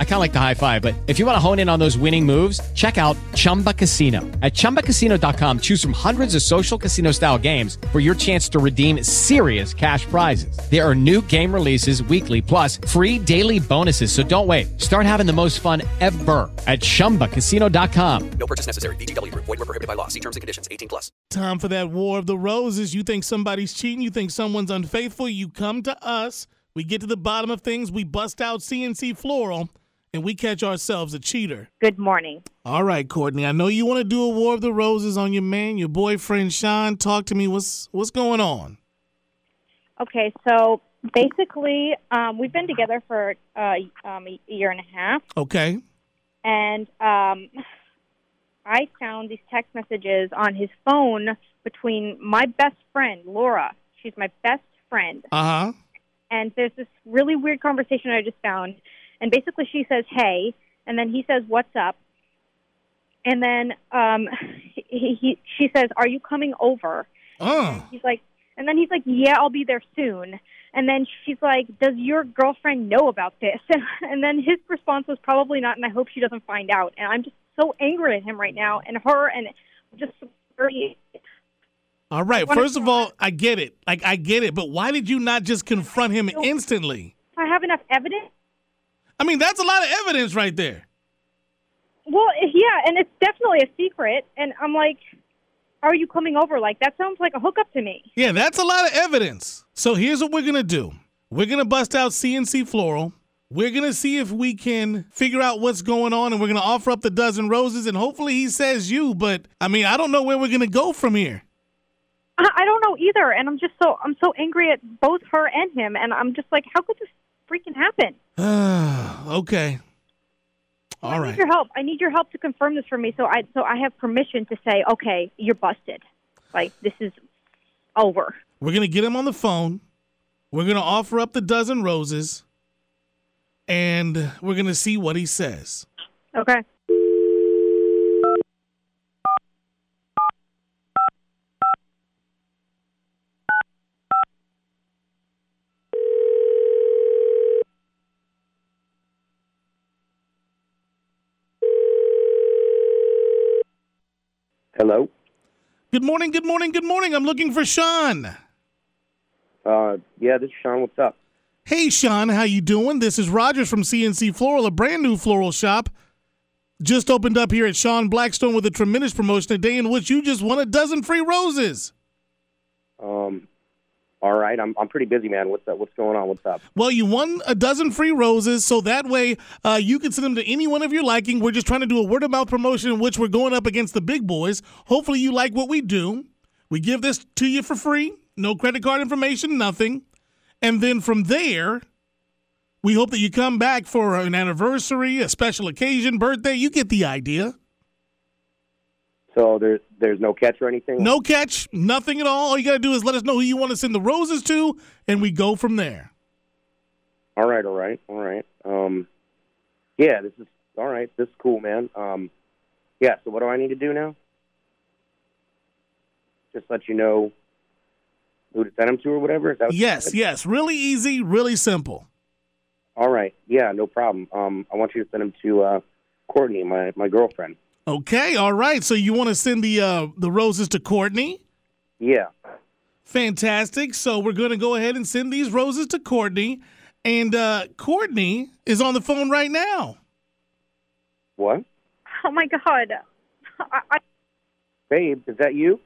I kind of like the high five, but if you want to hone in on those winning moves, check out Chumba Casino. At ChumbaCasino.com, choose from hundreds of social casino style games for your chance to redeem serious cash prizes. There are new game releases weekly, plus free daily bonuses. So don't wait. Start having the most fun ever at ChumbaCasino.com. No purchase necessary. VGW Group. Void were prohibited by law. See terms and conditions. 18 plus. Time for that War of the Roses. You think somebody's cheating, you think someone's unfaithful, you come to us. We get to the bottom of things, we bust out CNC Floral, and we catch ourselves a cheater. Good morning. All right, Courtney. I know you want to do a War of the Roses on your man, your boyfriend Shawn. Talk to me. What's what's going on? Okay, so basically, um, we've been together for uh, um, a year and a half, Okay. and um, I found these text messages on his phone between my best friend, Laura. She's my best friend. Uh huh. and there's this really weird conversation I just found. And basically, she says, "Hey," and then he says, "What's up?" And then um, he, he she says, "Are you coming over?" Oh. He's like, and then he's like, "Yeah, I'll be there soon." And then she's like, "Does your girlfriend know about this?" And and then his response was, "Probably not," and I hope she doesn't find out. And I'm just so angry at him right now, and her, and just very All right. First of all, I get it. Like I get it, but why did you not just confront him instantly? I have enough evidence. I mean, that's a lot of evidence right there. Well, yeah, and it's definitely a secret. And I'm like, are you coming over? Like, that sounds like a hookup to me. Yeah, that's a lot of evidence. So here's what we're gonna do. We're gonna bust out CNC Floral. We're gonna see if we can figure out what's going on, and we're gonna offer up the dozen roses, and hopefully he says you. But I mean, I don't know where we're gonna go from here. I, I don't know either. And I'm just so, I'm so angry at both her and him. And I'm just like, how could this freaking happen? okay. All I right. need your help. I need your help to confirm this for me. So I, so I have permission to say, okay, you're busted. Like, this is over. We're gonna get him on the phone. We're gonna offer up the dozen roses, and we're gonna see what he says. Okay. Hello. Good morning. Good morning. Good morning. I'm looking for Shawn. Uh, yeah, this is Shawn. What's up? Hey, Shawn, how you doing? This is Rogers from CNC Floral, a brand new floral shop. Just opened up here at Sean Blackstone with a tremendous promotion, a day in which you just won a dozen free roses. Um, all right. I'm I'm pretty busy, man. What's up? What's going on? What's up? Well, you won a dozen free roses, so that way uh, you can send them to anyone of your liking. We're just trying to do a word of mouth promotion in which we're going up against the big boys. Hopefully, you like what we do. We give this to you for free, no credit card information, nothing. And then from there, we hope that you come back for an anniversary, a special occasion, birthday. You get the idea. So there's there's no catch or anything. No catch, nothing at all. All you got to do is let us know who you want to send the roses to, and we go from there. All right. All right. All right. Um, yeah. This is all right. This is cool, man. Um, yeah. So what do I need to do now? Just let you know who to send them to or whatever. Is that what Yes, yes. Really easy, really simple. All right. Yeah. No problem. Um, I want you to send them to uh, Courtney, my my girlfriend. Okay, all right. So you want to send the uh, the roses to Courtney? Yeah. Fantastic. So we're going to go ahead and send these roses to Courtney, and uh, Courtney is on the phone right now. What? Oh my God. I, I Babe, is that you?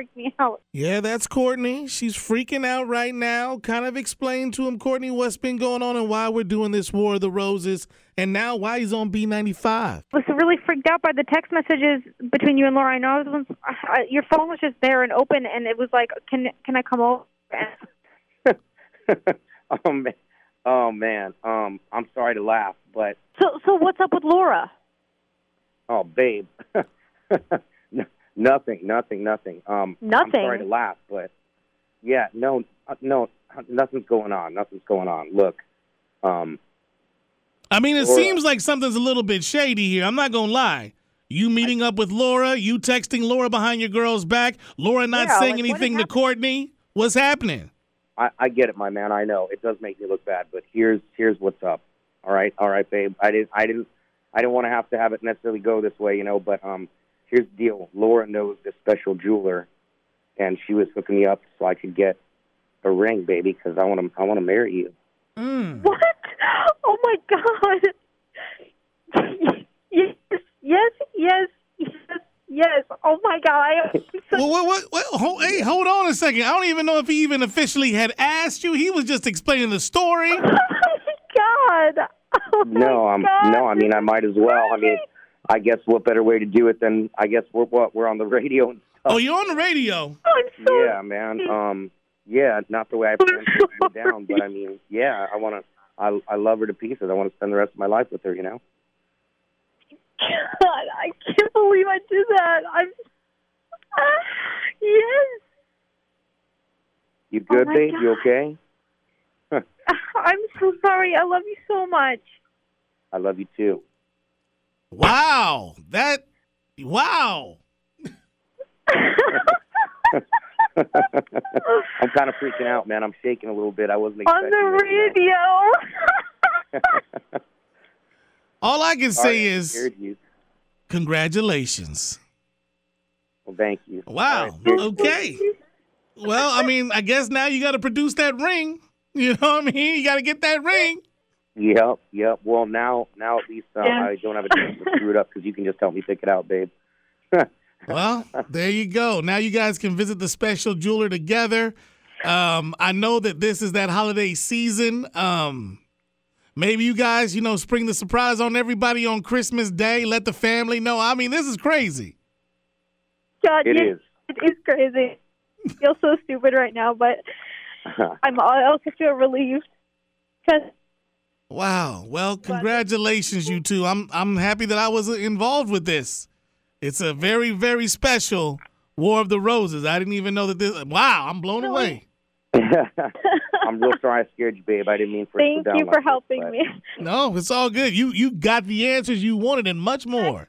Freaked me out. Yeah, that's Courtney. She's freaking out right now. Kind of explain to him, Courtney, what's been going on and why we're doing this War of the Roses, and now why he's on B95. I was really freaked out by the text messages between you and Laura. I know it was, I, your phone was just there and open, and it was like, "Can can I come over?" oh man, oh man. Um, I'm sorry to laugh, but So so what's up with Laura? oh, babe, N- nothing, nothing, nothing. Um, nothing. I'm Nothing? sorry to laugh, but yeah, no, uh, no, nothing's going on. Nothing's going on. Look, um, I mean, it Laura. seems like something's a little bit shady here. I'm not gonna lie. You meeting up with Laura? You texting Laura behind your girl's back? Laura not Yeah, saying like, anything to? Courtney? What's happening? I, I get it, my man. I know it does make me look bad, but here's here's what's up. All right, all right, babe. I didn't I didn't I didn't want to have to have it necessarily go this way, you know. But um, here's the deal. Laura knows this special jeweler, and she was hooking me up so I could get a ring, baby, because I want to I want to marry you. Mm. What? Oh my god. yes, yes, yes, yes, yes. Oh my god. I'm so Well, what, what, what, hold, hey, hold on a second. I don't even know if he even officially had asked you. He was just explaining the story. Oh my god. Oh my No, I'm God. no. I mean, I might as well. I mean, I guess what better way to do it than I guess we're what we're on the radio and stuff. Oh, you're on the radio. I'm so Yeah, man. Um, yeah, not the way I planned to down, but I mean, yeah, I want to. I I love her to pieces. I want to spend the rest of my life with her. You know. God, I can't believe I did that. I'm yes. You Oh good, my babe? You God. okay? I'm so sorry. I love you so much. I love you too. Wow. That, wow. I'm kind of freaking out, man. I'm shaking a little bit. I wasn't On the it, you know. radio. All I can say I is you. congratulations. Well, thank you. Wow. All right, cheers. Okay. Well, I mean, I guess now you got to produce that ring. You know what I mean? You got to get that ring. Yep, yep. Well, now, now at least uh, Yeah. I don't have a chance to screw it up because you can just help me pick it out, babe. Well, there you go. Now you guys can visit the special jeweler together. Um, I know that this is that holiday season. Um, maybe you guys, you know, spring the surprise on everybody on Christmas Day. Let the family know. I mean, this is crazy. God, It yes, is. It is crazy. I feel so stupid right now, but I'm. I also feel relieved because Wow. Well, congratulations, you two. I'm I'm happy that I was involved with this. It's a very very special War of the Roses. I didn't even know that this. Wow, I'm blown away. I'm real sorry I scared you, babe. I didn't mean for it to thank you for this, helping but- me. No, it's all good. You you got the answers you wanted and much more.